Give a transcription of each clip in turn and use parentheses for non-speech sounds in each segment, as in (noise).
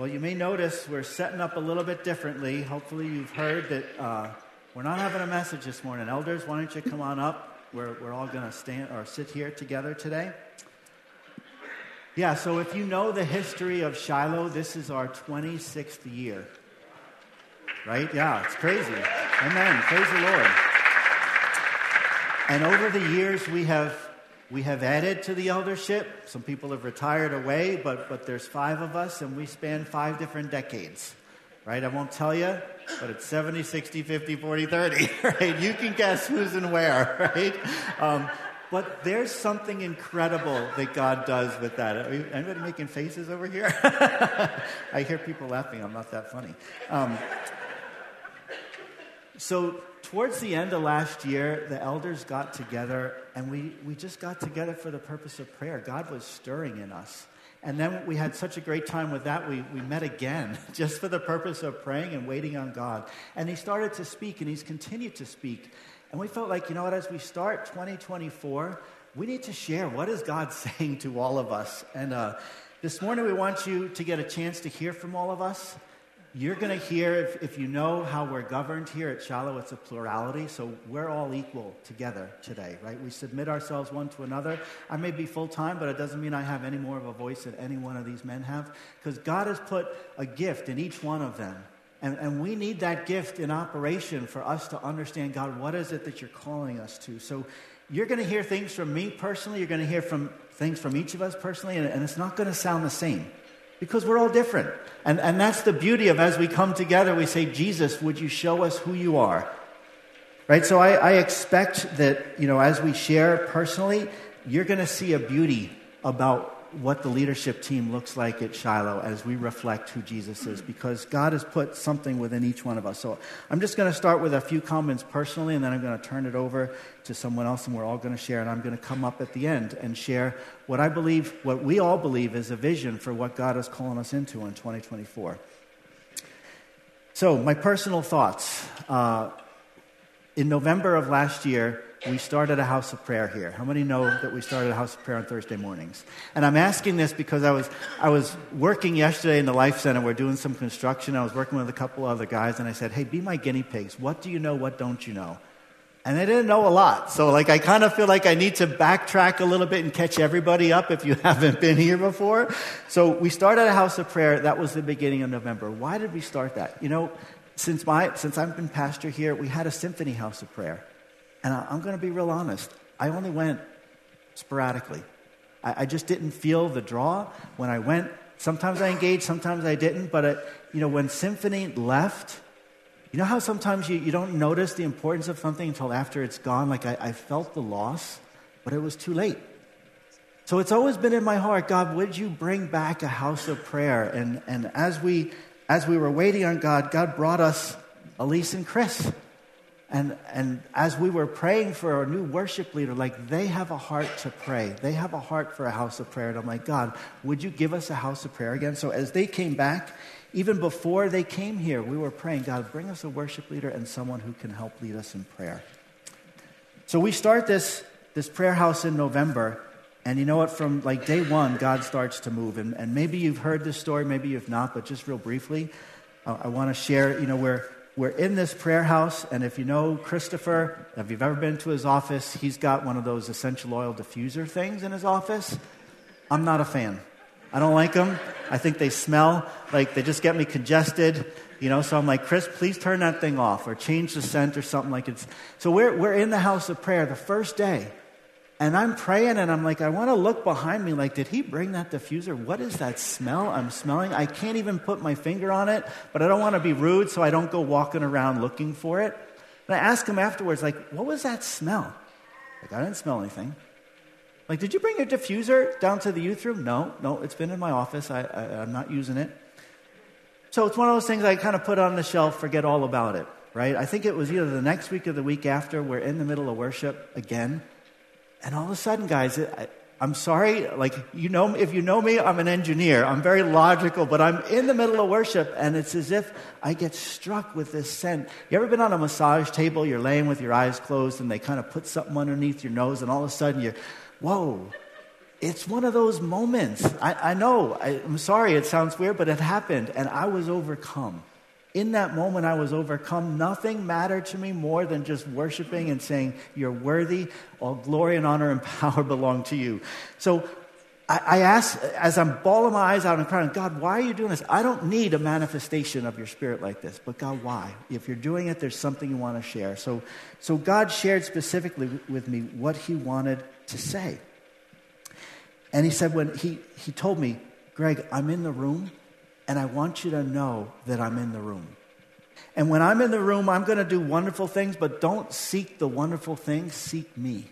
Well, you may notice we're setting up a little bit differently. Hopefully, you've heard that uh, we're not having a message this morning. Elders, why don't you come on up? We're, we're all going to stand or sit here together today. Yeah, so if you know the history of Shiloh, this is our 26th year. Right? Yeah, it's crazy. Amen. Praise the Lord. And over the years, we have, we have added to the eldership. Some people have retired away, but, but there's five of us, and we span five different decades. Right? I won't tell you, but it's 70, 60, 50, 40, 30. (laughs) Right? You can guess who's and where, (laughs) right? Um, but there's something incredible that God does with that. anybody making faces over here? (laughs) I hear people laughing. I'm not that funny. Um, so, towards the end of last year, the elders got together and we, we just got together for the purpose of prayer. God was stirring in us. And then we had such a great time with that, we, we met again (laughs) just for the purpose of praying and waiting on God. And he started to speak and he's continued to speak. And we felt like, you know what, as we start 2024, we need to share what is God (laughs) saying to all of us. And uh, this morning, we want you to get a chance to hear from all of us. You're going to hear, if, if you know how we're governed here at Shiloh, it's a plurality. So we're all equal together today, right? We submit ourselves one to another. I may be full time, but it doesn't mean I have any more of a voice than any one of these men have, because God has put a gift in each one of them. And, and we need that gift in operation for us to understand, God, what is it that you're calling us to? So you're going to hear things from me personally. You're going to hear from things from each of us personally, and, and it's not going to sound the same because we're all different. And, and that's the beauty of as we come together, we say, Jesus, would you show us who you are? Right? So I, I expect that, you know, as we share personally, you're going to see a beauty about what the leadership team looks like at Shiloh as we reflect who Jesus is because God has put something within each one of us. So I'm just going to start with a few comments personally and then I'm going to turn it over to someone else and we're all going to share. And I'm going to come up at the end and share what I believe, what we all believe is a vision for what God is calling us into in 2024. So, my personal thoughts. Uh, in November of last year, we started a house of prayer here. How many know that we started a house of prayer on Thursday mornings? And I'm asking this because I was, I was working yesterday in the Life Center. We're doing some construction. I was working with a couple other guys, and I said, Hey, be my guinea pigs. What do you know? What don't you know? And they didn't know a lot. So, like, I kind of feel like I need to backtrack a little bit and catch everybody up if you (laughs) haven't been here before. So, we started a house of prayer. That was the beginning of November. Why did we start that? You know, since, my, since I've been pastor here, we had a symphony house of prayer. And I, am going to be real honest. I only went sporadically. I, I, just didn't feel the draw when I went. Sometimes I engaged, sometimes I didn't. But, it, you know, when Symphony left, you know how sometimes you, you don't notice the importance of something until after it's gone? Like I, I felt the loss, but it was too late. So it's always been in my heart, God, would you bring back a house of prayer? And, and as, we, as we were waiting on God, God brought us Elise and Chris. And, and as we were praying for our new worship leader, like they have a heart to pray. They have a heart for a house of prayer. And I'm like, God, would you give us a house of prayer again? So as they came back, even before they came here, we were praying, God, bring us a worship leader and someone who can help lead us in prayer. So we start this, this prayer house in November. And you know what? From like day one, God starts to move. And, and maybe you've heard this story, maybe you've not, but just real briefly, uh, I want to share, you know, where we're in this prayer house, and if you know Christopher, if you've ever been to his office, he's got one of those essential oil diffuser things in his office. I'm not a fan. I don't like them. I think they smell like they just get me congested, you know. So I'm like, Chris, please turn that thing off or change the scent or something like it's. So we're, we're in the house of prayer the first day, and I'm praying, and I'm like, I want to look behind me, like, did he bring that diffuser? What is that smell I'm smelling? I can't even put my finger on it, but I don't want to be rude, so I don't go walking around looking for it. And I ask him afterwards, like, what was that smell? Like, I didn't smell anything. Like, did you bring your diffuser down to the youth room? No, no, it's been in my office. I, I, I'm not using it. So it's one of those things I kind of put on the shelf, forget all about it, right? I think it was either the next week or the week after, we're in the middle of worship again and all of a sudden, guys, I, I'm sorry, like, you know, if you know me, I'm an engineer. I'm very logical, but I'm in the middle of worship, and it's as if I get struck with this scent. You ever been on a massage table? You're laying with your eyes closed, and they kind of put something underneath your nose, and all of a sudden you're, whoa, it's one of those moments. I, I know, I, I'm sorry, it sounds weird, but it happened, and I was overcome. In that moment, I was overcome. Nothing mattered to me more than just worshiping and saying, You're worthy. All glory and honor and (laughs) power belong to you. So I, I ask, as I'm bawling my eyes out and crying, God, why are you doing this? I don't need a manifestation of your spirit like this, but God, why? If you're doing it, there's something you want to share. So, so God shared specifically with me what he wanted to say. And he said, when he, he told me, Greg, I'm in the room, and I want you to know that I'm in the room. And when I'm in the room, I'm going to do wonderful things, but don't seek the wonderful things, seek me.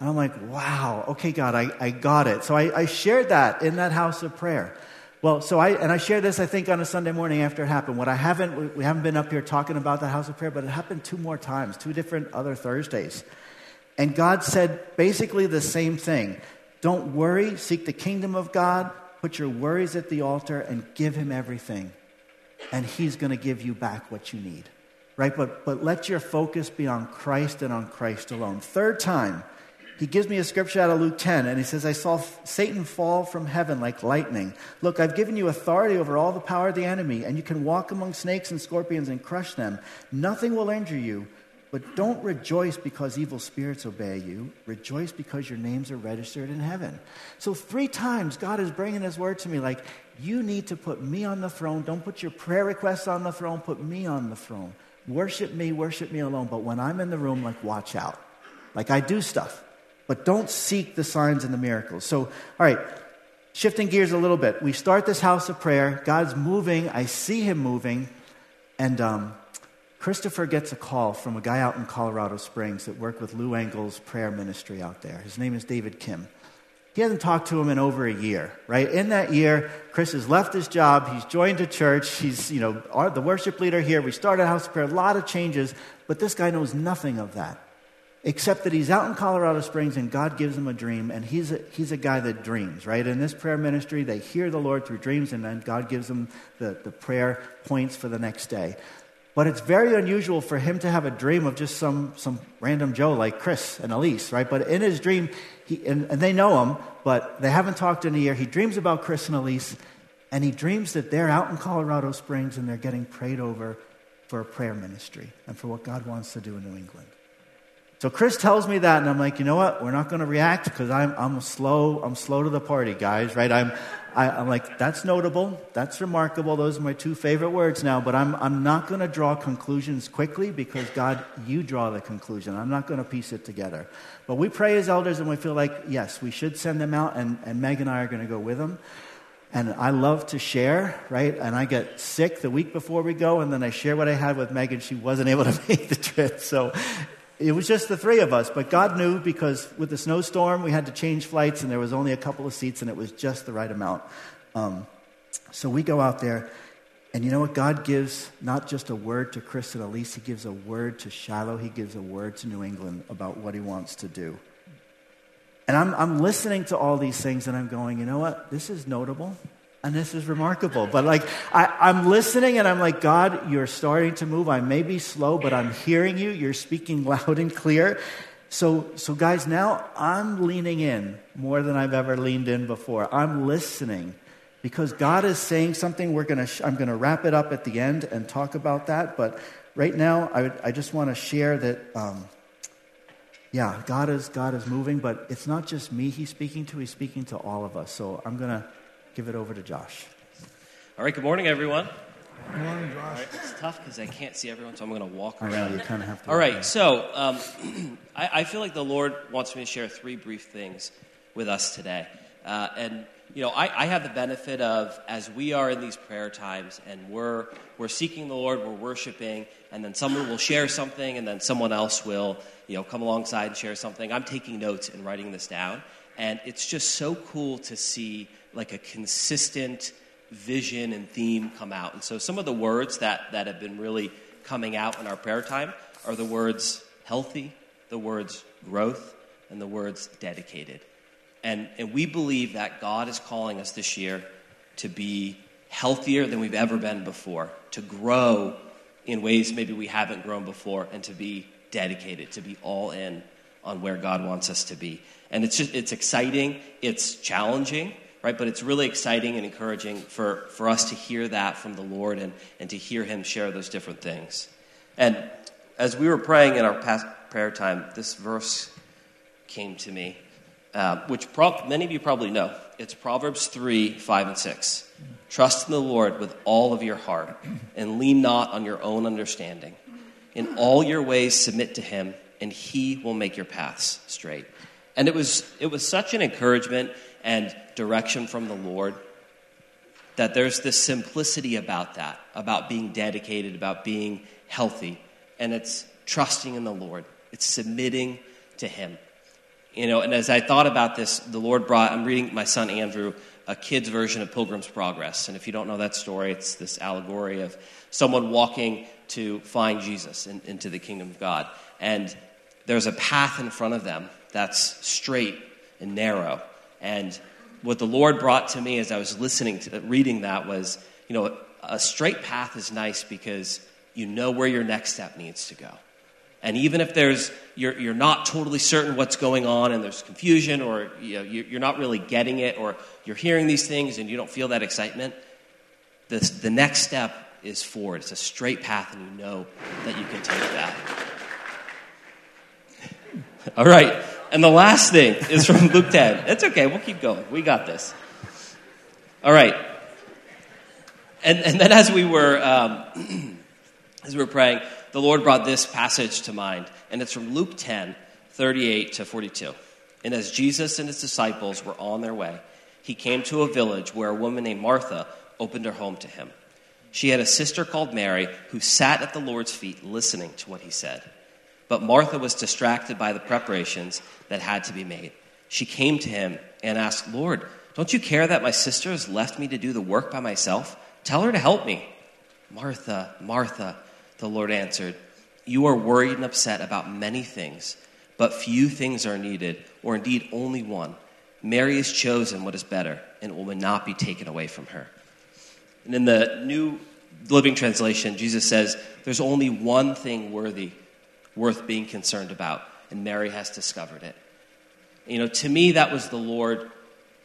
And I'm like, wow, okay, God, I, I got it. So I, I shared that in that house of prayer. Well, so I, and I shared this, I think, on a Sunday morning after it happened. What I haven't, we haven't been up here talking about the house of prayer, but it happened two more times, two different other Thursdays. And God said basically the same thing. Don't worry, seek the kingdom of God, put your worries at the altar, and give Him everything. And He's going to give you back what you need. Right? But, but let your focus be on Christ and on Christ alone. Third time, he gives me a scripture out of Luke 10, and he says, I saw Satan fall from heaven like lightning. Look, I've given you authority over all the power of the enemy, and you can walk among snakes and scorpions and crush them. Nothing will injure you. But don't rejoice because evil spirits obey you. Rejoice because your names are registered in heaven. So, three times God is bringing His word to me like, you need to put me on the throne. Don't put your prayer requests on the throne. Put me on the throne. Worship me, worship me alone. But when I'm in the room, like, watch out. Like, I do stuff, but don't seek the signs and the miracles. So, all right, shifting gears a little bit. We start this house of prayer. God's moving. I see Him moving. And, um, Christopher gets a call from a guy out in Colorado Springs that worked with Lou Engle's prayer ministry out there. His name is David Kim. He hasn't talked to him in over a year, right? In that year, Chris has left his job. He's joined a church. He's, you know, our, the worship leader here. We started House Prayer, a lot of changes, but this guy knows nothing of that, except that he's out in Colorado Springs and God gives him a dream, and he's a, he's a guy that dreams, right? In this prayer ministry, they hear the Lord through dreams, and then God gives them the, the prayer points for the next day. But it's very unusual for him to have a dream of just some, some random Joe like Chris and Elise, right? But in his dream, he, and, and they know him, but they haven't talked in a year. He dreams about Chris and Elise, and he dreams that they're out in Colorado Springs and they're getting prayed over for a prayer ministry and for what God wants to do in New England. So Chris tells me that, and I'm like, you know what? We're not going to react because I'm, I'm slow. I'm slow to the party, guys. Right? I'm, I, am like, that's notable. That's remarkable. Those are my two favorite words now. But I'm, I'm not going to draw conclusions quickly because God, you draw the conclusion. I'm not going to piece it together. But we pray as elders, and we feel like, yes, we should send them out, and, and Meg and I are going to go with them. And I love to share, right? And I get sick the week before we go, and then I share what I had with Meg and She wasn't able to (laughs) make the trip. So it was just the three of us, but God knew because with the snowstorm, we had to change flights and there was only a couple of seats and it was just the right amount. Um, so we go out there, and you know what? God gives not just a word to Chris and Elise, He gives a word to Shiloh, He gives a word to New England about what He wants to do. And I'm, I'm listening to all these things and I'm going, you know what? This is notable and this is remarkable. But like, I, am listening and I'm like, God, you're starting to move. I may be slow, but I'm hearing you. You're speaking loud and clear. So, so guys, now I'm leaning in more than I've ever leaned in before. I'm listening because God is saying something. We're gonna, sh- I'm going to wrap it up at the end and talk about that. But right now, I, would, I just want to share that. Um, yeah, God is God is moving, but it's not just me He's speaking to; He's speaking to all of us. So I'm gonna give it over to Josh. All right, good morning, everyone. Good morning, Josh. it's tough because I can't see everyone, so I'm going to walk I around. Know, you kind of have to. All right, so um, (clears throat) I, I, feel like the Lord wants me to share three brief things with us today. Uh, and, you know, I, I, have the benefit of, as we are in these prayer times and we're, we're seeking the Lord, we're worshiping, and then someone will share something, and then someone else will, you know, come alongside and share something. I'm taking notes and writing this down. And it's just so cool to see like a consistent vision and theme come out. And so some of the words that, that have been really coming out in our prayer time are the words healthy, the words growth, and the words dedicated. And, and we believe that God is calling us this year to be healthier than we've ever been before, to grow in ways maybe we haven't grown before, and to be dedicated, to be all in on where God wants us to be. And it's just, it's exciting, it's challenging, right? But it's really exciting and encouraging for, for us to hear that from the Lord and, and to hear Him share those different things. And as we were praying in our past prayer time, this verse came to me, uh, which pro- many of you probably know. It's Proverbs 3 5 and 6. Trust in the Lord with all of your heart and lean not on your own understanding. In all your ways, submit to Him, and He will make your paths straight. And it was, it was such an encouragement and direction from the Lord that there's this simplicity about that, about being dedicated, about being healthy. And it's trusting in the Lord, it's submitting to Him. You know, and as I thought about this, the Lord brought, I'm reading my son Andrew a kid's version of Pilgrim's Progress. And if you don't know that story, it's this allegory of someone walking to find Jesus in, into the kingdom of God. And there's a path in front of them that's straight and narrow. And what the Lord brought to me as I was listening to reading that was, you know, a straight path is nice because you know where your next step needs to go. And even if there's, you're, you're not totally certain what's going on and there's confusion or you know, you're not really getting it or you're hearing these things and you don't feel that excitement, the, the next step is forward. It's a straight path and you know that you can take that. (laughs) All right. And the last thing is from (laughs) Luke 10. It's okay. We'll keep going. We got this. All right. And, and then as we were, um, (clears throat) as we were praying, the Lord brought this passage to mind, and it's from Luke 10 38 to 42. And as Jesus and his disciples were on their way, he came to a village where a woman named Martha opened her home to him. She had a sister called Mary who sat at the Lord's feet listening to what he said. But Martha was distracted by the preparations that had to be made. She came to him and asked, Lord, don't you care that my sister has left me to do the work by myself? Tell her to help me. Martha, Martha, the Lord answered, You are worried and upset about many things, but few things are needed, or indeed only one. Mary has chosen what is better, and it will not be taken away from her. And in the New Living Translation, Jesus says, There's only one thing worthy, worth being concerned about, and Mary has discovered it. You know, to me, that was the Lord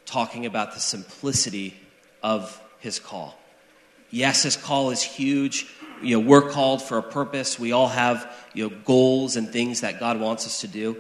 talking about the simplicity of his call. Yes, his call is huge you know, we're called for a purpose. We all have you know, goals and things that God wants us to do.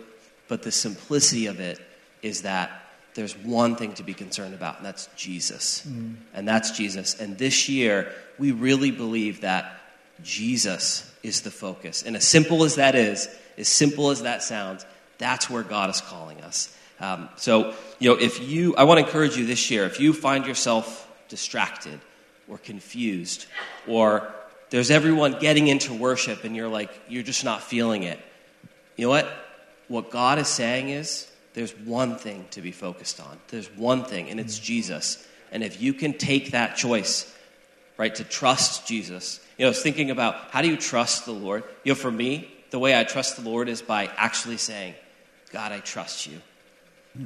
But the simplicity of it is that there's one thing to be concerned about, and that's Jesus. Mm. And that's Jesus. And this year, we really believe that Jesus is the focus. And as simple as that is, as simple as that sounds, that's where God is calling us. Um, so, you know, if you, I want to encourage you this year, if you find yourself distracted or confused or there's everyone getting into worship and you're like, you're just not feeling it. You know what? What God is saying is there's one thing to be focused on. There's one thing, and it's Jesus. And if you can take that choice, right, to trust Jesus, you know, I was thinking about how do you trust the Lord? You know, for me, the way I trust the Lord is by actually saying, God, I trust you.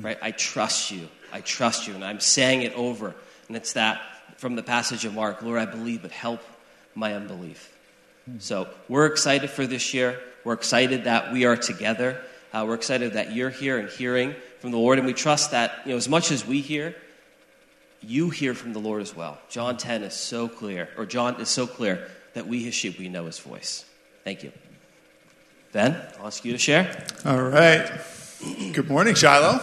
Right? I trust you. I trust you. And I'm saying it over. And it's that from the passage of Mark, Lord, I believe, but help my unbelief. So we're excited for this year. We're excited that we are together. Uh, we're excited that you're here and hearing from the Lord, and we trust that you know as much as we hear, you hear from the Lord as well. John 10 is so clear, or John is so clear that we, his sheep, we know his voice. Thank you. Ben, I'll ask you to share. All right. Good morning, Shiloh.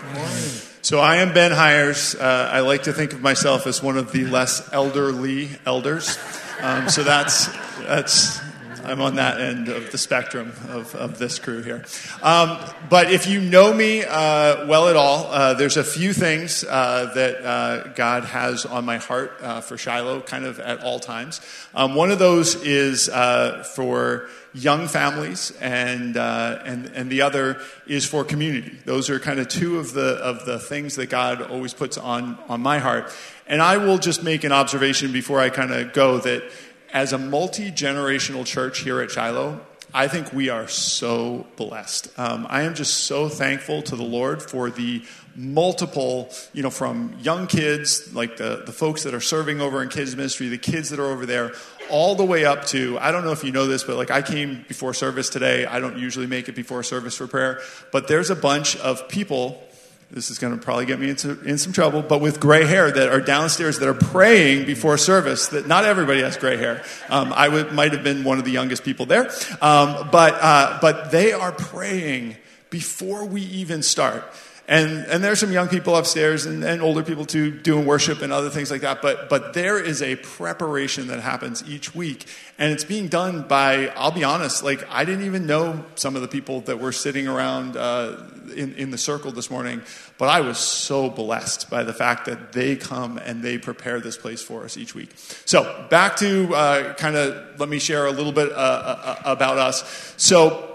Good morning. So I am Ben Hires. Uh, I like to think of myself as one of the less elderly elders. Um, so that's that's I'm on that end of the spectrum of, of this crew here. Um, but if you know me uh, well at all, uh, there's a few things uh, that uh, God has on my heart uh, for Shiloh, kind of at all times. Um, one of those is uh, for young families, and, and, and the other is for community. Those are kind of two of the, of the things that God always puts on, on my heart. And I will just make an observation before I kind of go that as a multi generational church here at Shiloh, I think we are so blessed. Um, I am just so thankful to the Lord for the multiple, you know, from young kids, like the, the folks that are serving over in kids ministry, the kids that are over there, all the way up to, I don't know if you know this, but like I came before service today. I don't usually make it before service for prayer, but there's a bunch of people this is going to probably get me into in some trouble, but with gray hair that are downstairs that are praying before service. That not everybody has gray hair. Um, I would, might have been one of the youngest people there, um, but uh, but they are praying before we even start. And, and there's some young people upstairs and, and older people too doing worship and other things like that. But, but there is a preparation that happens each week. And it's being done by, I'll be honest, like I didn't even know some of the people that were sitting around uh, in, in the circle this morning. But I was so blessed by the fact that they come and they prepare this place for us each week. So back to uh, kind of let me share a little bit uh, uh about us. So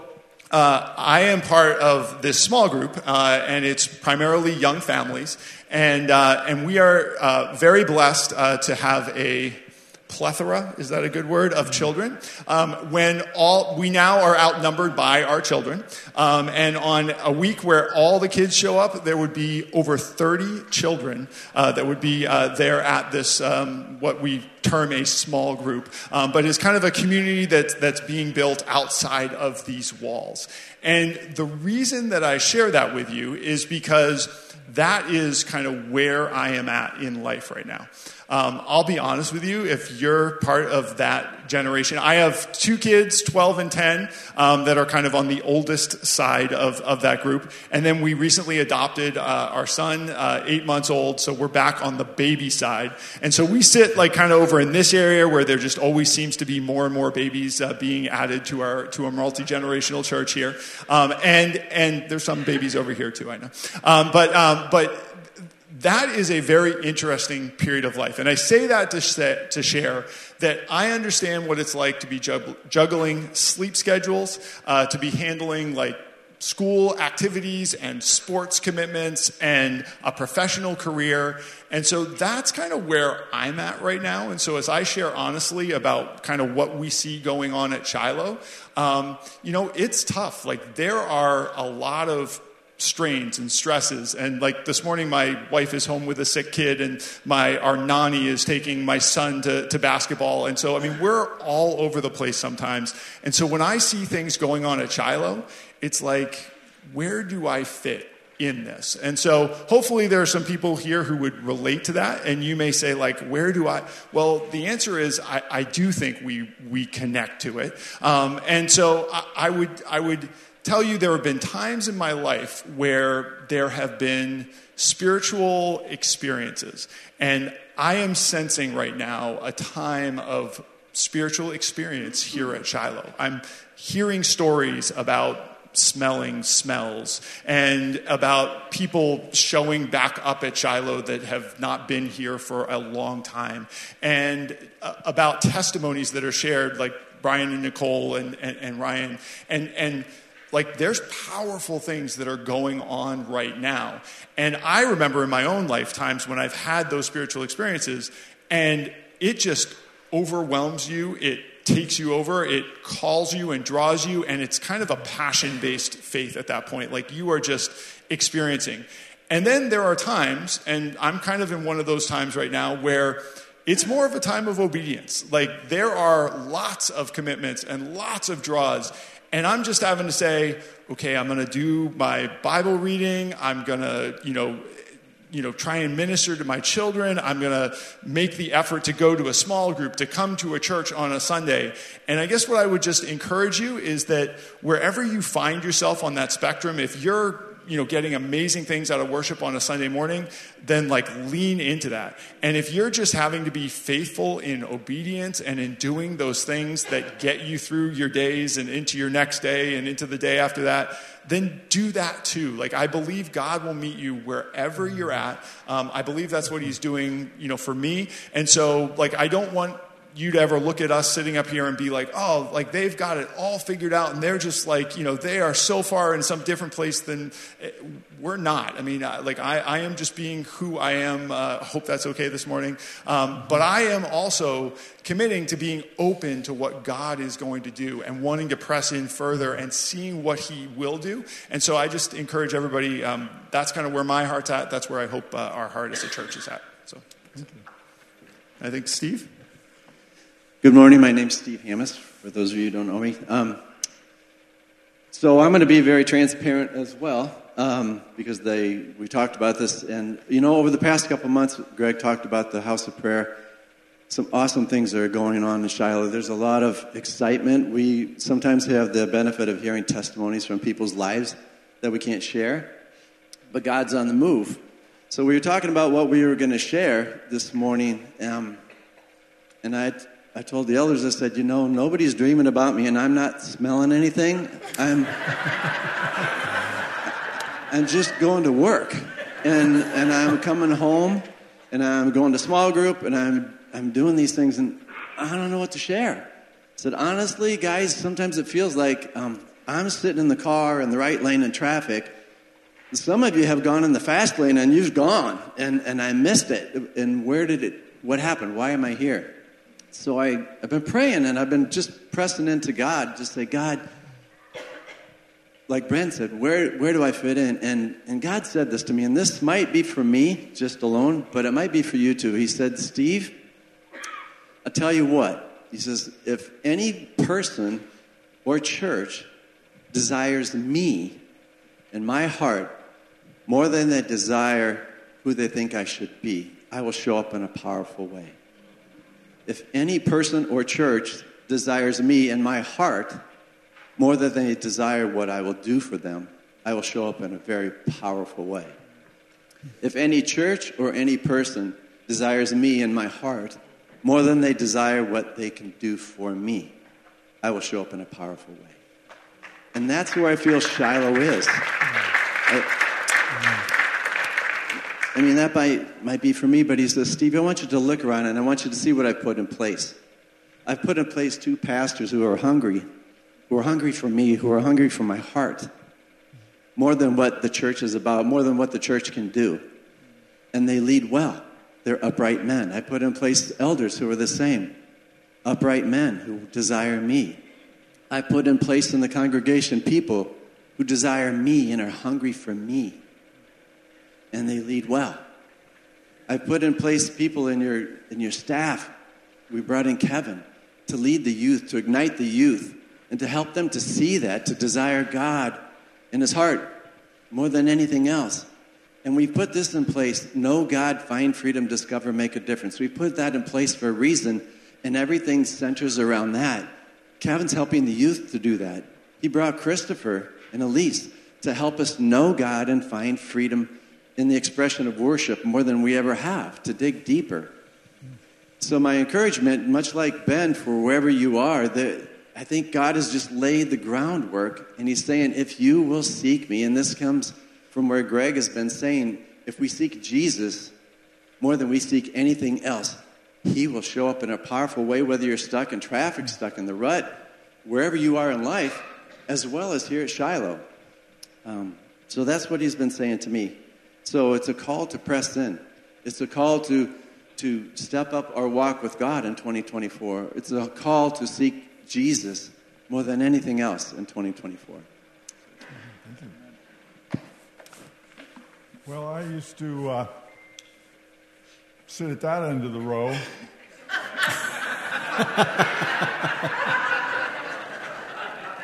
uh, I am part of this small group, uh, and it's primarily young families. And, uh, and we are uh, very blessed uh, to have a plethora, is that a good word, of children. Um, when all, we now are outnumbered by our children. Um, and on a week where all the kids show up, there would be over 30 children uh, that would be uh, there at this, um, what we term a small group. Um, but it's kind of a community that, that's being built outside of these walls. And the reason that I share that with you is because that is kind of where I am at in life right now. Um, I'll be honest with you, if you're part of that generation, I have two kids, 12 and 10, um, that are kind of on the oldest side of, of that group. And then we recently adopted uh, our son, uh, eight months old, so we're back on the baby side. And so we sit like kind of over in this area where there just always seems to be more and more babies uh, being added to our to a multi generational church here. Um, and and there's some babies over here too, I know. Um, but um, but that is a very interesting period of life. And I say that to, say, to share that I understand what it's like to be juggling sleep schedules, uh, to be handling like school activities and sports commitments and a professional career. And so that's kind of where I'm at right now. And so as I share honestly about kind of what we see going on at Shiloh, um, you know, it's tough. Like there are a lot of strains and stresses. And like this morning, my wife is home with a sick kid, and my our nanny is taking my son to, to basketball. And so, I mean, we're all over the place sometimes. And so, when I see things going on at Shiloh, it's like, where do I fit? in this. And so hopefully there are some people here who would relate to that and you may say like where do I well the answer is I, I do think we we connect to it. Um, and so I, I would I would tell you there have been times in my life where there have been spiritual experiences. And I am sensing right now a time of spiritual experience here at Shiloh. I'm hearing stories about smelling smells and about people showing back up at Shiloh that have not been here for a long time and uh, about testimonies that are shared like Brian and Nicole and, and, and Ryan and, and like there's powerful things that are going on right now. And I remember in my own lifetimes when I've had those spiritual experiences and it just overwhelms you, it takes you over, it calls you and draws you, and it's kind of a passion based faith at that point. Like you are just experiencing. And then there are times, and I'm kind of in one of those times right now where it's more of a time of obedience. Like there are lots of commitments and lots of draws, and I'm just having to say, okay, I'm going to do my Bible reading. I'm going to, you know, you know, try and minister to my children. I'm going to make the effort to go to a small group, to come to a church on a Sunday. And I guess what I would just encourage you is that wherever you find yourself on that spectrum, if you're you know, getting amazing things out of worship on a Sunday morning, then like lean into that. And if you're just having to be faithful in obedience and in doing those things that get you through your days and into your next day and into the day after that, then do that too. Like I believe God will meet you wherever you're at. Um, I believe that's what He's doing, you know, for me. And so, like, I don't want you to ever look at us sitting up here and be like, oh, like they've got it all figured out and they're just like, you know, they are so far in some different place than eh, we're not. I mean, like I, I am just being who I am. Uh, hope that's okay this morning. Um, but I am also committing to being open to what God is going to do and wanting to press in further and seeing what He will do. And so I just encourage everybody. Um, that's kind of where my heart's at. That's where I hope uh, our heart as a church is at. So, I think Steve. Good morning. My name's Steve Hammis, for those of you who don't know me. Um, so I'm going to be very transparent as well um, because they we talked about this, and you know, over the past couple months, Greg talked about the House of Prayer. Some awesome things are going on in Shiloh. There's a lot of excitement. We sometimes have the benefit of hearing testimonies from people's lives that we can't share, but God's on the move. So we were talking about what we were going to share this morning, um, and I I told the elders, I said, you know, nobody's dreaming about me and I'm not smelling anything. I'm, I'm just going to work. And, and I'm coming home and I'm going to small group and I'm, I'm doing these things and I don't know what to share. I said, honestly, guys, sometimes it feels like um, I'm sitting in the car in the right lane in traffic. Some of you have gone in the fast lane and you've gone and, and I missed it. And where did it, what happened? Why am I here? So I, I've been praying and I've been just pressing into God, just say, God, like Brent said, where, where do I fit in? And, and God said this to me, and this might be for me just alone, but it might be for you too. He said, Steve, I'll tell you what. He says, if any person or church desires me and my heart more than they desire who they think I should be, I will show up in a powerful way. If any person or church desires me and my heart more than they desire what I will do for them, I will show up in a very powerful way. If any church or any person desires me and my heart more than they desire what they can do for me, I will show up in a powerful way. And that's where I feel Shiloh is. I, I mean, that might, might be for me, but he says, Steve, I want you to look around and I want you to see what I've put in place. I've put in place two pastors who are hungry, who are hungry for me, who are hungry for my heart, more than what the church is about, more than what the church can do. And they lead well. They're upright men. I put in place elders who are the same, upright men who desire me. I put in place in the congregation people who desire me and are hungry for me and they lead well. I put in place people in your, in your staff. We brought in Kevin to lead the youth, to ignite the youth, and to help them to see that, to desire God in his heart more than anything else. And we put this in place know God, find freedom, discover, make a difference. We put that in place for a reason, and everything centers around that. Kevin's helping the youth to do that. He brought Christopher and Elise to help us know God and find freedom in the expression of worship more than we ever have, to dig deeper. So, my encouragement, much like Ben, for wherever you are, that I think God has just laid the groundwork, and He's saying, if you will seek me, and this comes from where Greg has been saying, if we seek Jesus more than we seek anything else, He will show up in a powerful way, whether you're stuck in traffic, stuck in the rut, wherever you are in life, as well as here at Shiloh. Um, so that's what He's been saying to me. So it's a call to press in. It's a call to, to step up our walk with God in 2024. It's a call to seek Jesus more than anything else in 2024. Well, I used to uh, sit at that end of the row. (laughs)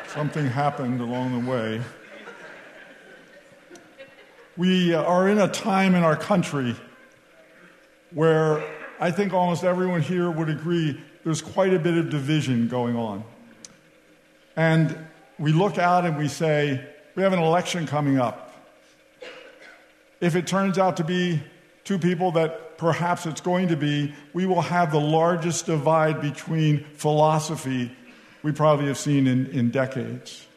Something happened along the way. We uh, are in a time in our country where I think almost everyone here would agree there's quite a bit of division going on. And we look out and we say, we have an election coming up. If it turns out to be two people that perhaps it's going to be, we will have the largest divide between philosophy we probably have seen in, in decades.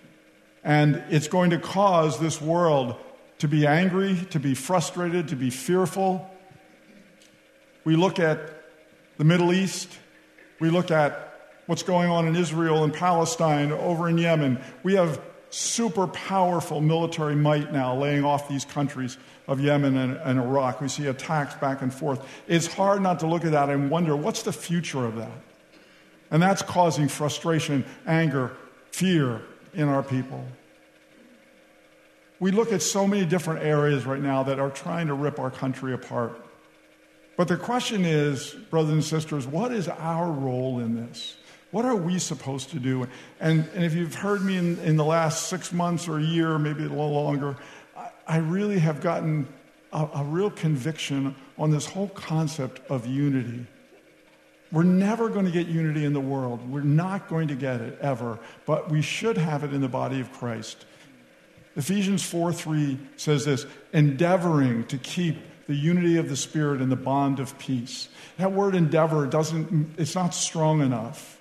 And it's going to cause this world to be angry, to be frustrated, to be fearful. We look at the Middle East, We look at what's going on in Israel and Palestine, over in Yemen. We have super powerful military might now laying off these countries of Yemen and, and, Iraq. We see attacks back and forth. It's hard not to look at that and wonder what's the future of that? And that's causing frustration, anger, fear in our people. We look at so many different areas right now that are trying to rip our country apart. But the question is, brothers and sisters, what is our role in this? What are we supposed to do? And, and if you've heard me in, in the last six months or a year, maybe a little longer, I, I really have gotten a, a real conviction on this whole concept of unity. We're never going to get unity in the world. We're not going to get it ever, but we should have it in the body of Christ. Ephesians 4 3 says this endeavoring to keep the unity of the Spirit and the bond of peace. That word endeavor doesn't, it's not strong enough.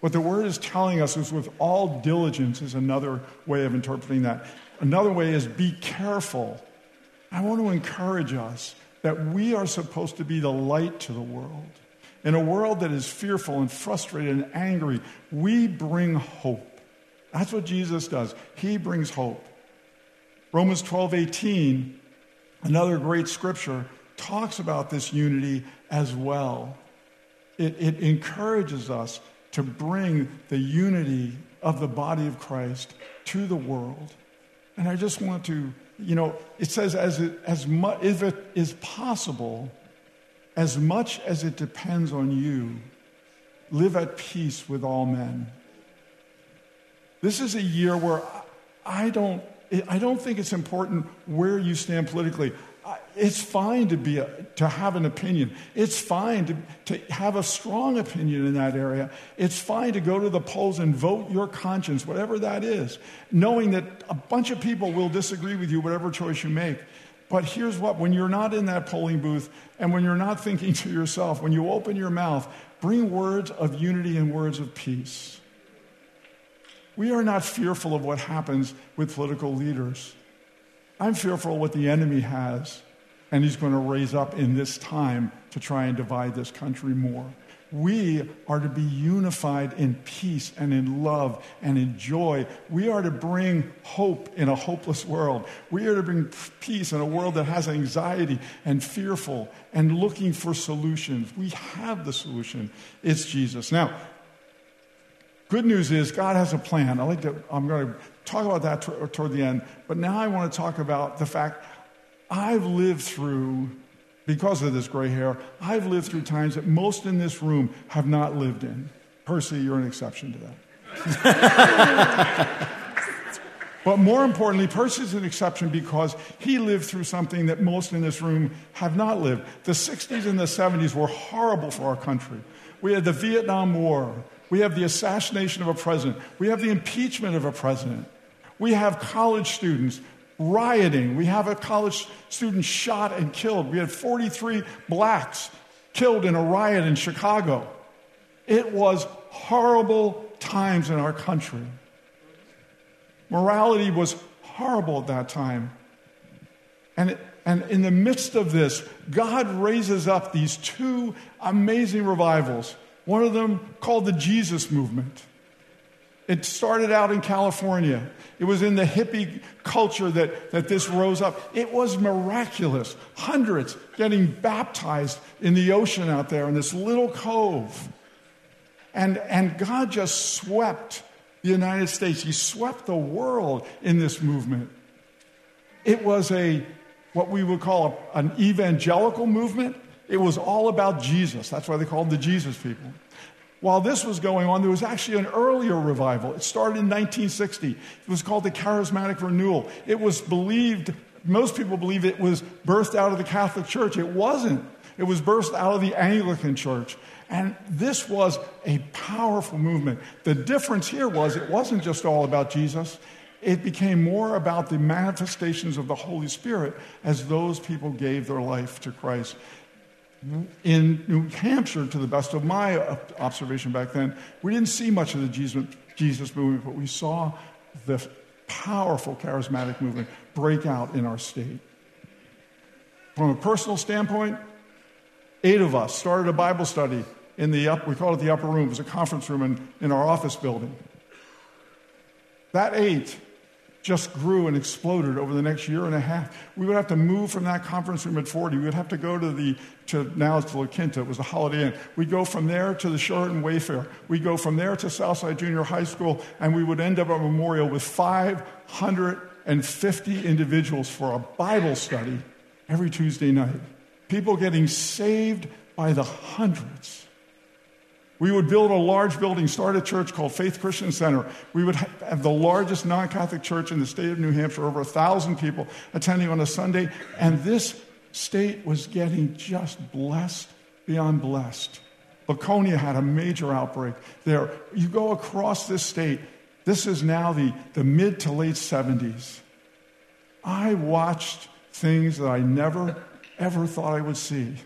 What the word is telling us is with all diligence, is another way of interpreting that. Another way is be careful. I want to encourage us that we are supposed to be the light to the world. In a world that is fearful and frustrated and angry, we bring hope. That's what Jesus does. He brings hope. Romans 12 18, another great scripture, talks about this unity as well. It, it encourages us to bring the unity of the body of Christ to the world. And I just want to, you know, it says, as, it, as much, if it is possible, as much as it depends on you, live at peace with all men. This is a year where I don't, I don't think it's important where you stand politically it's fine to, be a, to have an opinion. It's fine to, to have a strong opinion in that area. It's fine to go to the polls and vote your conscience, whatever that is, knowing that a bunch of people will disagree with you, whatever choice you make. But here's what when you're not in that polling booth and when you're not thinking to yourself, when you open your mouth, bring words of unity and words of peace. We are not fearful of what happens with political leaders. I'm fearful of what the enemy has and he's going to raise up in this time to try and divide this country more. We are to be unified in peace and in love and in joy. We are to bring hope in a hopeless world. We are to bring peace in a world that has anxiety and fearful and looking for solutions. We have the solution. It's Jesus. Now, good news is God has a plan. I like to, I'm going to talk about that toward the end, but now I want to talk about the fact I've lived through, because of this gray hair, I've lived through times that most in this room have not lived in. Percy, you're an exception to that. (laughs) but more importantly, Percy's an exception because he lived through something that most in this room have not lived. The 60s and the 70s were horrible for our country. We had the Vietnam War. We have the assassination of a president. We have the impeachment of a president. We have college students rioting. We have a college student shot and killed. We had 43 blacks killed in a riot in Chicago. It was horrible times in our country. Morality was horrible at that time. And, and in the midst of this, God raises up these two amazing revivals. One of them called the Jesus Movement. It started out in California. It was in the hippie culture that, that this rose up. It was miraculous. Hundreds getting baptized in the ocean out there in this little cove. And, and God just swept the United States. He swept the world in this movement. It was a, what we would call a, an evangelical movement. It was all about Jesus. That's why they called the Jesus people. While this was going on, there was actually an earlier revival. It started in 1960. It was called the Charismatic Renewal. It was believed, most people believe it was birthed out of the Catholic Church. It wasn't. It was birthed out of the Anglican Church. And this was a powerful movement. The difference here was it wasn't just all about Jesus, it became more about the manifestations of the Holy Spirit as those people gave their life to Christ in New Hampshire, to the best of my observation back then, we didn't see much of the Jesus, movement, but we saw the powerful charismatic movement break out in our state. From a personal standpoint, eight of us started a Bible study in the up, we called it the upper room. It was a conference room in, in our office building. That eight just grew and exploded over the next year and a half. We would have to move from that conference room at 40. We would have to go to the, to now it's La Quinta, it was the Holiday Inn. We'd go from there to the Sheraton Wayfarer. We'd go from there to Southside Junior High School, and we would end up at Memorial with 550 individuals for a Bible study every Tuesday night. People getting saved by the hundreds. We would build a large building, start a church called Faith Christian Center. We would have the largest non Catholic church in the state of New Hampshire, over a thousand people attending on a Sunday. And this state was getting just blessed beyond blessed. Laconia had a major outbreak there. You go across this state, this is now the, the mid to late 70s. I watched things that I never, ever thought I would see.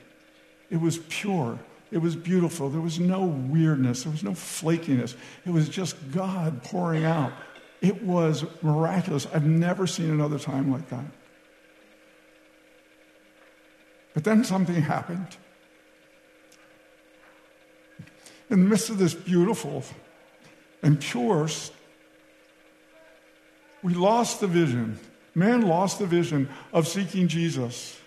It was pure. It was beautiful. There was no weirdness. There was no flakiness. It was just God pouring out. It was miraculous. I've never seen another time like that. But then something happened. In the midst of this beautiful and pure, we lost the vision. Man lost the vision of seeking Jesus,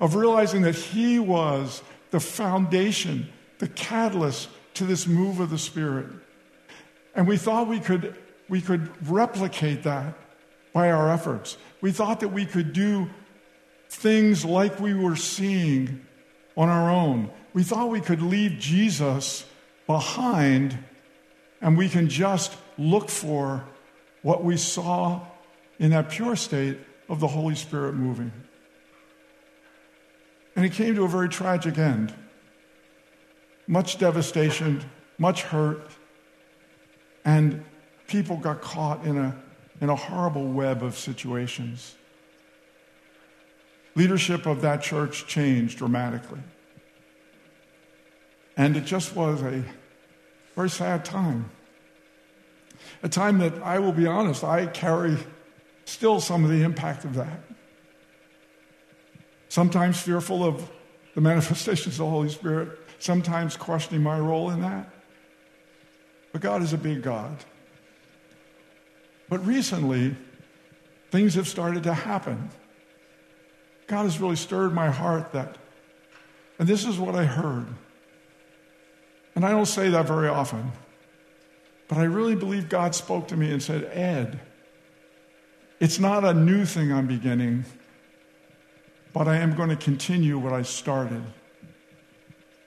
of realizing that he was the foundation, the catalyst to this move of the Spirit. And we thought we could, we could replicate that by our efforts. We thought that we could do things like we were seeing on our own. We thought we could leave Jesus behind and we can just look for what we saw in that pure state of the Holy Spirit moving. And it came to a very tragic end. Much devastation, much hurt, and people got caught in a, in a horrible web of situations. Leadership of that church changed dramatically. And it just was a very sad time. A time that I will be honest, I carry still some of the impact of that sometimes fearful of the manifestations of the Holy Spirit, sometimes questioning my role in that. But God is a big God. But recently, things have started to happen. God has really stirred my heart that, and this is what I heard. And I don't say that very often, but I really believe God spoke to me and said, Ed, it's not a new thing I'm beginning but I am going to continue what I started.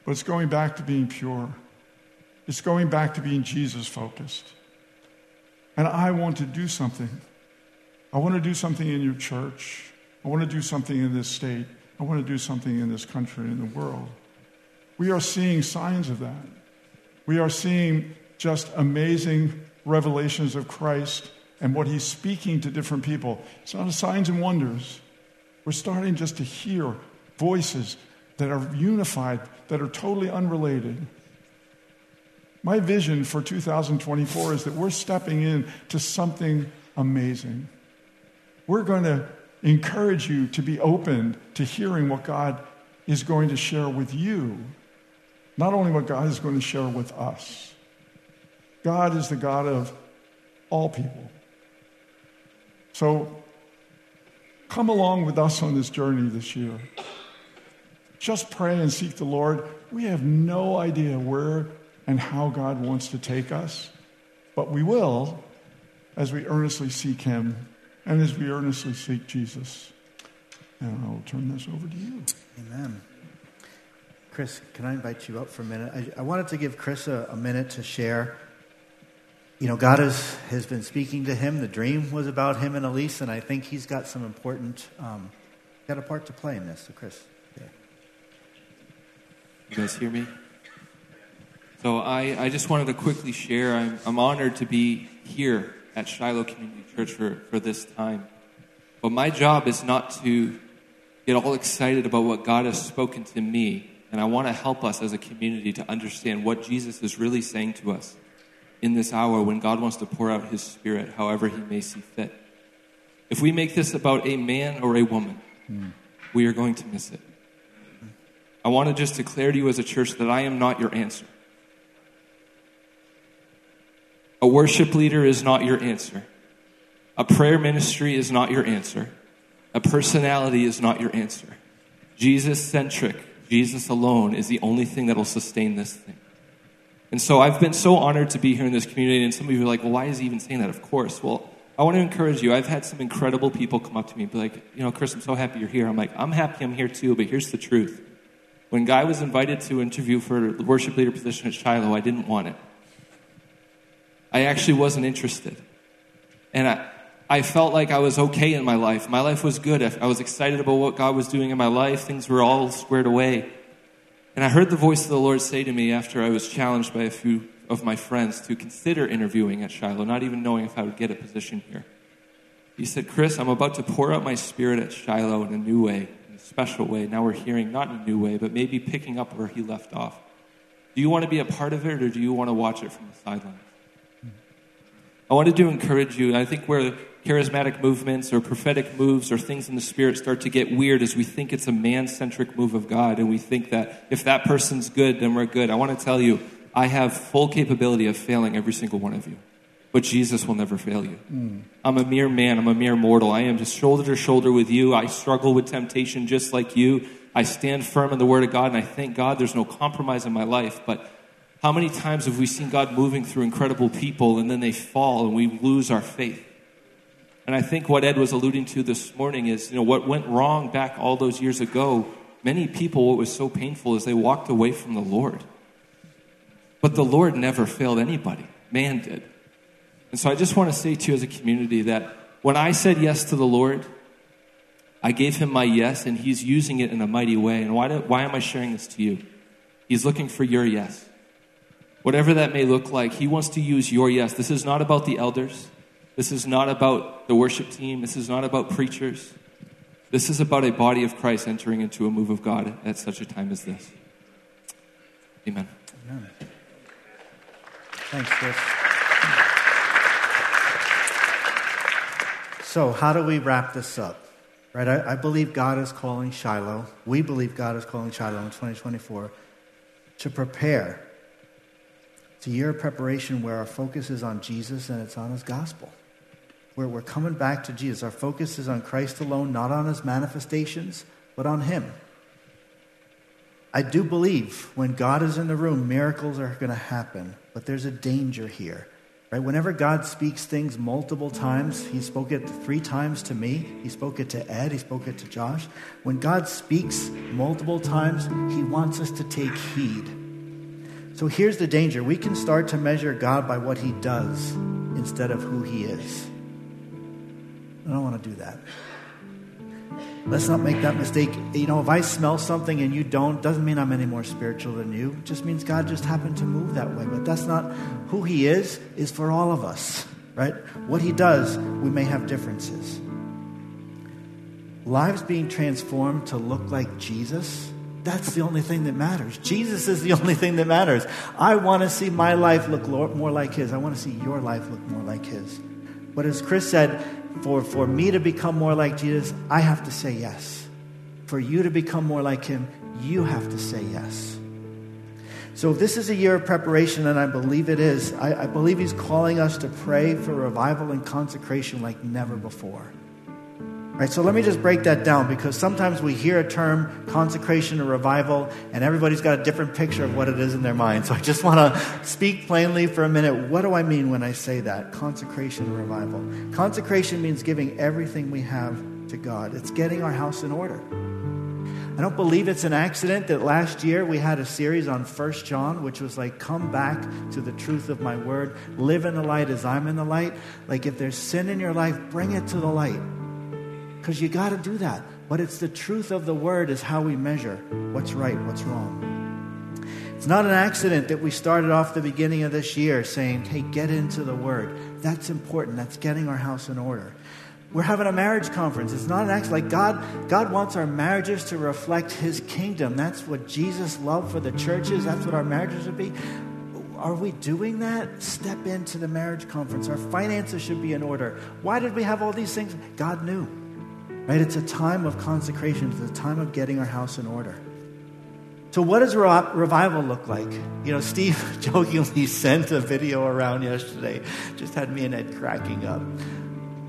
But it's going back to being pure, it's going back to being Jesus focused. And I want to do something. I want to do something in your church. I want to do something in this state. I want to do something in this country and in the world. We are seeing signs of that. We are seeing just amazing revelations of Christ and what he's speaking to different people. It's not a signs and wonders. We're starting just to hear voices that are unified, that are totally unrelated. My vision for 2024 is that we're stepping into something amazing. We're going to encourage you to be open to hearing what God is going to share with you, not only what God is going to share with us. God is the God of all people. So Come along with us on this journey this year. Just pray and seek the Lord. We have no idea where and how God wants to take us, but we will as we earnestly seek Him and as we earnestly seek Jesus. And I'll turn this over to you. Amen. Chris, can I invite you up for a minute? I, I wanted to give Chris a, a minute to share you know, God has, has been speaking to him. The dream was about him and Elise, and I think he's got some important, um, got a part to play in this. So, Chris. Yeah. You guys hear me? So, I, I just wanted to quickly share. I'm, I'm honored to be here at Shiloh Community Church for, for this time. But my job is not to get all excited about what God has spoken to me. And I want to help us as a community to understand what Jesus is really saying to us in this hour when God wants to pour out his spirit however he may see fit. If we make this about a man or a woman, mm. we are going to miss it. I want to just declare to you as a church that I am not your answer. A worship leader is not your answer. A prayer ministry is not your answer. A personality is not your answer. Jesus centric, Jesus alone is the only thing that will sustain this thing. And so I've been so honored to be here in this community. And some of you are like, well, why is he even saying that? Of course. Well, I want to encourage you. I've had some incredible people come up to me and be like, you know, Chris, I'm so happy you're here. I'm like, I'm happy I'm here too, but here's the truth. When Guy was invited to interview for the worship leader position at Shiloh, I didn't want it. I actually wasn't interested. And I, I felt like I was okay in my life. My life was good. I was excited about what God was doing in my life. Things were all squared away. And I heard the voice of the Lord say to me after I was challenged by a few of my friends to consider interviewing at Shiloh, not even knowing if I would get a position here. He said, Chris, I'm about to pour out my spirit at Shiloh in a new way, in a special way. Now we're hearing not in a new way, but maybe picking up where he left off. Do you want to be a part of it or do you want to watch it from the sidelines? I wanted to encourage you. I think where charismatic movements or prophetic moves or things in the spirit start to get weird is we think it's a man centric move of God and we think that if that person's good, then we're good. I want to tell you, I have full capability of failing every single one of you. But Jesus will never fail you. Mm. I'm a mere man. I'm a mere mortal. I am just shoulder to shoulder with you. I struggle with temptation just like you. I stand firm in the Word of God, and I thank God there's no compromise in my life. But how many times have we seen God moving through incredible people and then they fall and we lose our faith? And I think what Ed was alluding to this morning is, you know, what went wrong back all those years ago, many people, what was so painful is they walked away from the Lord. But the Lord never failed anybody, man did. And so I just want to say to you as a community that when I said yes to the Lord, I gave him my yes, and he's using it in a mighty way. And why, do, why am I sharing this to you? He's looking for your yes. Whatever that may look like, He wants to use your yes. This is not about the elders. This is not about the worship team. This is not about preachers. This is about a body of Christ entering into a move of God at such a time as this. Amen. Amen. Thanks, Chris. So, how do we wrap this up? Right? I, I believe God is calling Shiloh. We believe God is calling Shiloh in 2024 to prepare it's a year of preparation where our focus is on Jesus and it's on his gospel. Where we're coming back to Jesus. Our focus is on Christ alone, not on his manifestations, but on him. I do believe when God is in the room, miracles are going to happen, but there's a danger here. Right? Whenever God speaks things multiple times, He spoke it three times to me, He spoke it to Ed, He spoke it to Josh. When God speaks multiple times, He wants us to take heed. So here's the danger we can start to measure God by what he does instead of who he is. I don't want to do that. Let's not make that mistake. You know, if I smell something and you don't, doesn't mean I'm any more spiritual than you. It just means God just happened to move that way. But that's not who He is, is for all of us, right? What He does, we may have differences. Lives being transformed to look like Jesus that's the only thing that matters. Jesus is the only thing that matters. I want to see my life look more like His. I want to see your life look more like His. But as Chris said, for, for me to become more like Jesus, I have to say yes. For you to become more like Him, you have to say yes. So, this is a year of preparation, and I believe it is, I, I believe He's calling us to pray for revival and consecration like never before. Right, so let me just break that down because sometimes we hear a term consecration or revival and everybody's got a different picture of what it is in their mind. So I just want to speak plainly for a minute. What do I mean when I say that? Consecration or revival. Consecration means giving everything we have to God, it's getting our house in order. I don't believe it's an accident that last year we had a series on First John, which was like, come back to the truth of my word, live in the light as I'm in the light. Like, if there's sin in your life, bring it to the light because you got to do that. But it's the truth of the word is how we measure what's right, what's wrong. It's not an accident that we started off the beginning of this year saying, hey, get into the word. That's important. That's getting our house in order. We're having a marriage conference. It's not an accident. Like God, God wants our marriages to reflect His kingdom. That's what Jesus love for the churches. That's what our marriages would be. Are we doing that? Step into the marriage conference. Our finances should be in order. Why did we have all these things? God knew. Right? It's a time of consecration, it's a time of getting our house in order. So, what does re- revival look like? You know, Steve (laughs) jokingly sent a video around yesterday, just had me and Ed cracking up.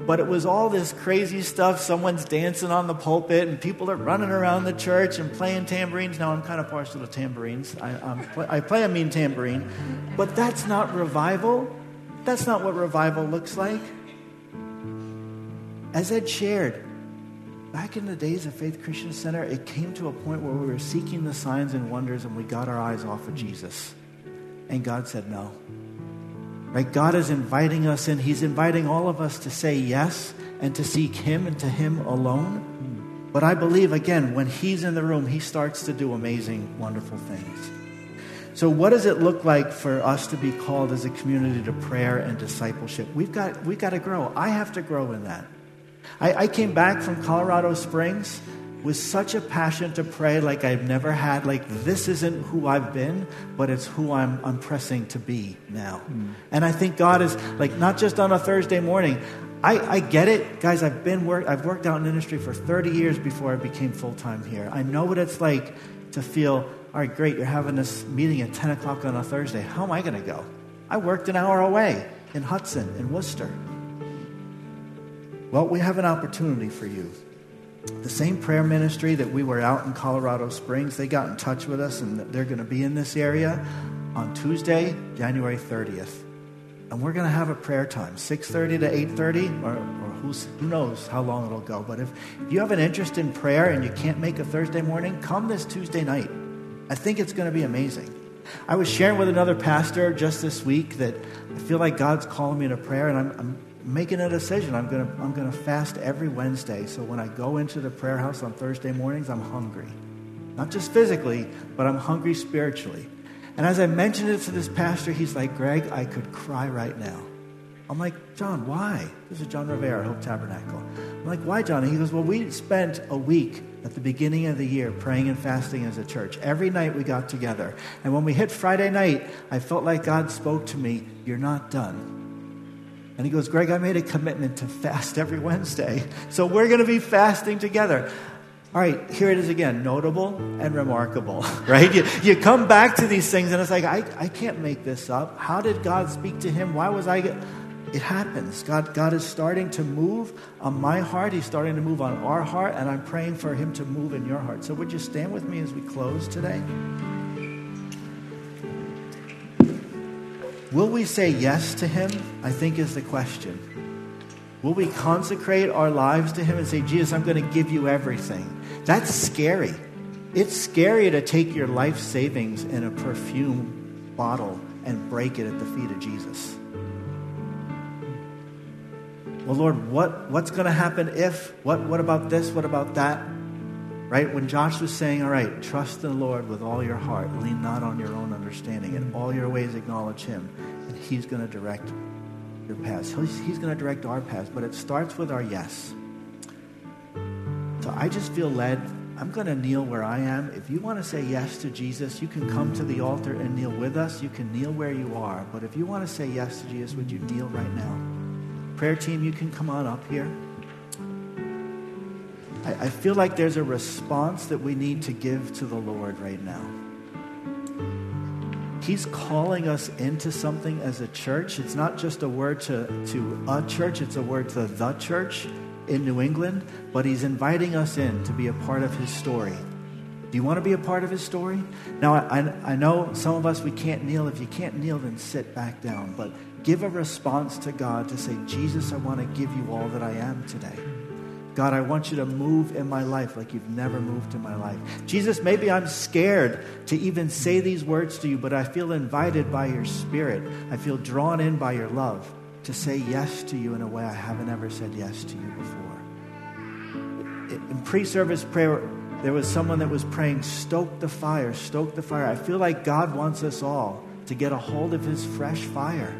But it was all this crazy stuff. Someone's dancing on the pulpit, and people are running around the church and playing tambourines. Now, I'm kind of partial to tambourines. I, I play a mean tambourine. But that's not revival. That's not what revival looks like. As Ed shared, back in the days of Faith Christian Center, it came to a point where we were seeking the signs and wonders and we got our eyes off of Jesus. And God said no. Right? God is inviting us in. He's inviting all of us to say yes and to seek Him and to Him alone. But I believe, again, when He's in the room, He starts to do amazing, wonderful things. So, what does it look like for us to be called as a community to prayer and discipleship? We've got, we've got to grow. I have to grow in that. I, I came back from Colorado Springs with such a passion to pray like I've never had. Like, this isn't who I've been, but it's who I'm, I'm pressing to be now. Mm. And I think God is, like, not just on a Thursday morning. I, I get it. Guys, I've been work, I've worked out in industry for 30 years before I became full time here. I know what it's like to feel, all right, great, you're having this meeting at 10 o'clock on a Thursday. How am I going to go? I worked an hour away in Hudson, in Worcester. Well, we have an opportunity for you. The same prayer ministry that we were out in Colorado Springs, they got in touch with us and they're going to be in this area on Tuesday, January 30th. And we're going to have a prayer time, 6.30 to 8.30, or, or who knows how long it'll go. But if, if you have an interest in prayer and you can't make a Thursday morning, come this Tuesday night. I think it's going to be amazing. I was sharing with another pastor just this week that I feel like God's calling me to prayer, and I'm, I'm making a decision. I'm going to I'm going to fast every Wednesday. So when I go into the prayer house on Thursday mornings, I'm hungry. Not just physically, but I'm hungry spiritually. And as I mentioned it to this pastor, he's like, Greg, I could cry right now. I'm like, John, why? This is John Rivera, Hope Tabernacle. I'm like, why, John? And he goes, Well, we spent a week at the beginning of the year praying and fasting as a church. Every night we got together. And when we hit Friday night, I felt like God spoke to me, You're not done. And he goes, Greg, I made a commitment to fast every Wednesday. So we're going to be fasting together. All right, here it is again notable and remarkable, (laughs) right? You, you come back to these things and it's like, I, I can't make this up. How did God speak to him? Why was I. It happens. God, God is starting to move on my heart. He's starting to move on our heart, and I'm praying for him to move in your heart. So, would you stand with me as we close today? Will we say yes to Him? I think is the question. Will we consecrate our lives to Him and say, Jesus, I'm going to give you everything? That's scary. It's scary to take your life savings in a perfume bottle and break it at the feet of Jesus. Well, Lord, what, what's going to happen if? What, what about this? What about that? Right? When Josh was saying, all right, trust the Lord with all your heart, lean not on your own understanding, in all your ways acknowledge Him, and He's going to direct your paths. He's, he's going to direct our paths, but it starts with our yes. So I just feel led. I'm going to kneel where I am. If you want to say yes to Jesus, you can come to the altar and kneel with us. You can kneel where you are. But if you want to say yes to Jesus, would you kneel right now? Prayer team, you can come on up here. I, feel like there's a response that we need to give to the Lord right now. He's calling us into something as a church. It's not just a word to, to a church, it's a word to the church in New England, but He's inviting us in to be a part of His story. Do you want to be a part of His story? Now, I, I know some of us, we can't kneel. If you can't kneel, then sit back down. But give a response to God to say, Jesus, I want to give you all that I am today. God, I want you to move in my life like you've never moved in my life. Jesus, maybe I'm scared to even say these words to you, but I feel invited by your spirit. I feel drawn in by your love to say yes to you in a way I haven't ever said yes to you before. In pre service prayer, there was someone that was praying, Stoke the fire, stoke the fire. I feel like God wants us all to get a hold of his fresh fire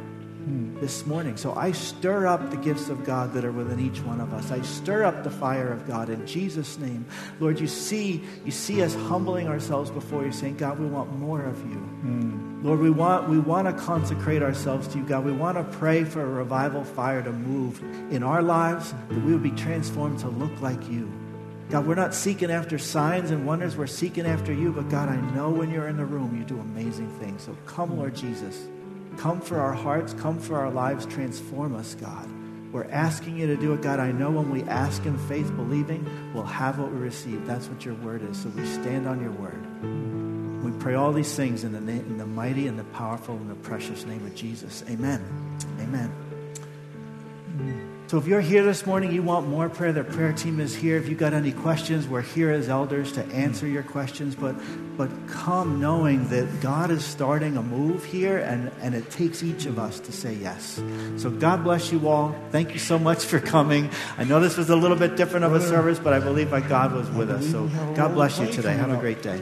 this morning. So I stir up the gifts of God that are within each one of us. I stir up the fire of God in Jesus' name. Lord, you see, you see us humbling ourselves before you, saying, God, we want more of you. Mm. Lord, we want, we want to consecrate ourselves to you, God. We want to pray for a revival fire to move in our lives, that we would be transformed to look like you. God, we're not seeking after signs and wonders. We're seeking after you. But God, I know when you're in the room, you do amazing things. So come, Lord Jesus. Come for our hearts. Come for our lives. Transform us, God. We're asking you to do it, God. I know when we ask in faith, believing, we'll have what we receive. That's what your word is. So we stand on your word. We pray all these things in the, na- in the mighty and the powerful and the precious name of Jesus. Amen. Amen. So if you're here this morning, you want more prayer, the prayer team is here. If you've got any questions, we're here as elders to answer your questions. But but come knowing that God is starting a move here and, and it takes each of us to say yes. So God bless you all. Thank you so much for coming. I know this was a little bit different of a service, but I believe my God was with us. So God bless you today. Have a great day.